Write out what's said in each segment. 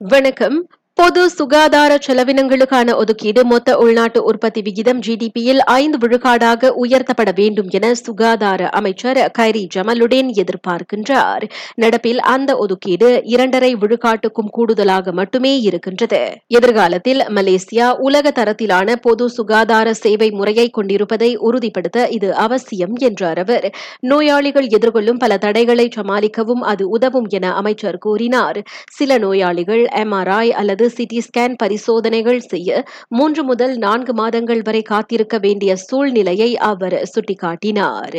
வணக்கம். பொது சுகாதார செலவினங்களுக்கான ஒதுக்கீடு மொத்த உள்நாட்டு உற்பத்தி விகிதம் ஜிடிபியில் ஐந்து விழுக்காடாக உயர்த்தப்பட வேண்டும் என சுகாதார அமைச்சர் கைரி ஜமலுடன் எதிர்பார்க்கின்றார். நடப்பில் அந்த ஒதுக்கீடு இரண்டரை விழுக்காட்டுக்கும் கூடுதலாக மட்டுமே இருக்கின்றது. எதிர்காலத்தில் மலேசியா உலக தரத்திலான பொது சுகாதார சேவை முறையை கொண்டிருப்பதை உறுதிப்படுத்த இது அவசியம் என்றார் அவர். நோயாளிகள் எதிர்கொள்ளும் பல தடைகளை சமாளிக்கவும் அது உதவும் என அமைச்சர் கூறினார். சில நோயாளிகள் எம்ஆர்ஐ அல்லது சிடி ஸ்கேன் பரிசோதனைகள் செய்ய மூன்று முதல் நான்கு மாதங்கள் வரை காத்திருக்க வேண்டிய சூழ்நிலையை அவர் சுட்டிக்காட்டினார்.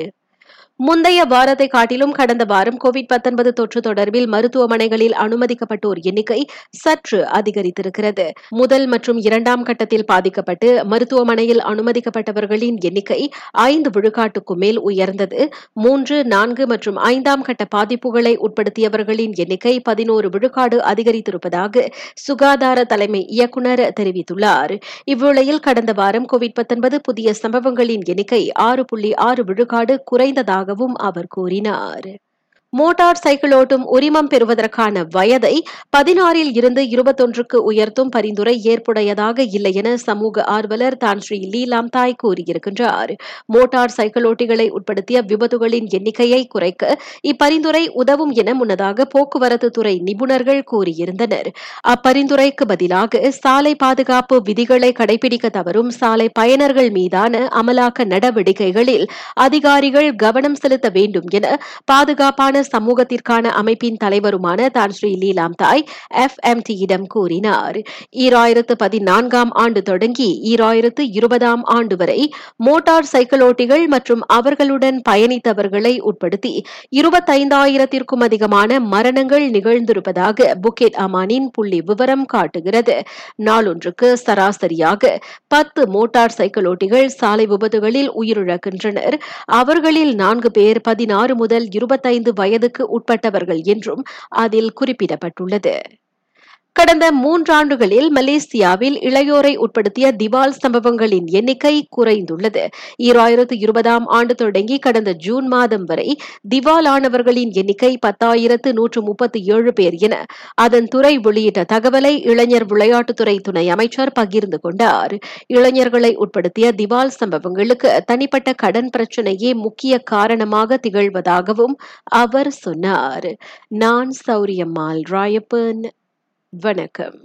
முந்தைய வாரத்தை காட்டிலும் கடந்த வாரம் கோவிட் தொற்று தொடர்பில் மருத்துவமனைகளில் அனுமதிக்கப்பட்டோர் எண்ணிக்கை சற்று அதிகரித்திருக்கிறது. முதல் மற்றும் இரண்டாம் கட்டத்தில் பாதிக்கப்பட்டு மருத்துவமனையில் அனுமதிக்கப்பட்டவர்களின் எண்ணிக்கை ஐந்து விழுக்காட்டுக்கு மேல் உயர்ந்தது. மூன்று நான்கு மற்றும் ஐந்தாம் கட்ட பாதிப்புகளை உட்படுத்தியவர்களின் எண்ணிக்கை பதினோரு விழுக்காடு அதிகரித்திருப்பதாக சுகாதார தலைமை இயக்குநர் தெரிவித்துள்ளார். இவ்வேளையில் கடந்த வாரம் கோவிட் 19 புதிய சம்பவங்களின் எண்ணிக்கை ஆறு புள்ளி ஆறு விழுக்காடு குறைந்ததாக குறைந்ததாகவும் அவர் கூறினார். மோட்டார் சைக்கிள் ஓட்டும் உரிமம் பெறுவதற்கான வயதை பதினாறில் இருந்து இருபத்தொன்றுக்கு உயர்த்தும் பரிந்துரை ஏற்புடையதாக இல்லை என சமூக ஆர்வலர் தான் ஸ்ரீ லீலாம் தாய் கூறியிருக்கின்றார். மோட்டார் சைக்கிள் ஓட்டிகளை உட்படுத்திய விபத்துகளின் எண்ணிக்கையை குறைக்க இப்பரிந்துரை உதவும் என முன்னதாக போக்குவரத்து துறை நிபுணர்கள் கூறியிருந்தனர். அப்பரிந்துரைக்கு பதிலாக சாலை பாதுகாப்பு விதிகளை கடைபிடிக்க தவறும் சாலை பயனர்கள் மீதான அமலாக்க நடவடிக்கைகளில் அதிகாரிகள் கவனம் செலுத்த வேண்டும் என பாதுகாப்பான சமூகத்திற்கான அமைப்பின் தலைவருமான தான் ஸ்ரீ லீலாம் தாய் எஃப் எம் டியிடம் கூறினார். ஈராயிரத்து பதினான்காம் ஆண்டு தொடங்கி ஈராயிரத்து இருபதாம் ஆண்டு வரை மோட்டார் சைக்கிள் ஓட்டிகள் மற்றும் அவர்களுடன் பயணித்தவர்களை உட்படுத்தி இருபத்தைந்தாயிரத்திற்கும் அதிகமான மரணங்கள் நிகழ்ந்திருப்பதாக புக்கெட் அமானின் புள்ளி விவரம் காட்டுகிறது. நாளொன்றுக்கு சராசரியாக பத்து மோட்டார் சைக்கிள் ஓட்டிகள் சாலை விபத்துகளில் உயிரிழக்கின்றனர். அவர்களில் நான்கு பேர் பதினாறு முதல் இருபத்தைந்து வயது வயதுக்கு உட்பட்டவர்கள் என்றும் அதில் குறிப்பிடப்பட்டுள்ளது. கடந்த மூன்றாண்டுகளில் மலேசியாவில் இளையோரை உட்படுத்திய திவால் சம்பவங்களின் எண்ணிக்கை குறைந்துள்ளது. ஈராயிரத்து இருபதாம் ஆண்டு தொடங்கி கடந்த ஜூன் மாதம் வரை திவாலானவர்களின் எண்ணிக்கை பத்தாயிரத்து நூற்று முப்பத்தி ஏழு பேர் என அதன் துறை வெளியிட்ட தகவலை இளைஞர் விளையாட்டுத்துறை துணை அமைச்சர் பகிர்ந்து கொண்டார். இளைஞர்களை உட்படுத்திய திவால் சம்பவங்களுக்கு தனிப்பட்ட கடன் பிரச்சனையே முக்கிய காரணமாக திகழ்வதாகவும் அவர் சொன்னார். நான் சௌரியம்மாள் ராயப்பன். வணக்கம்.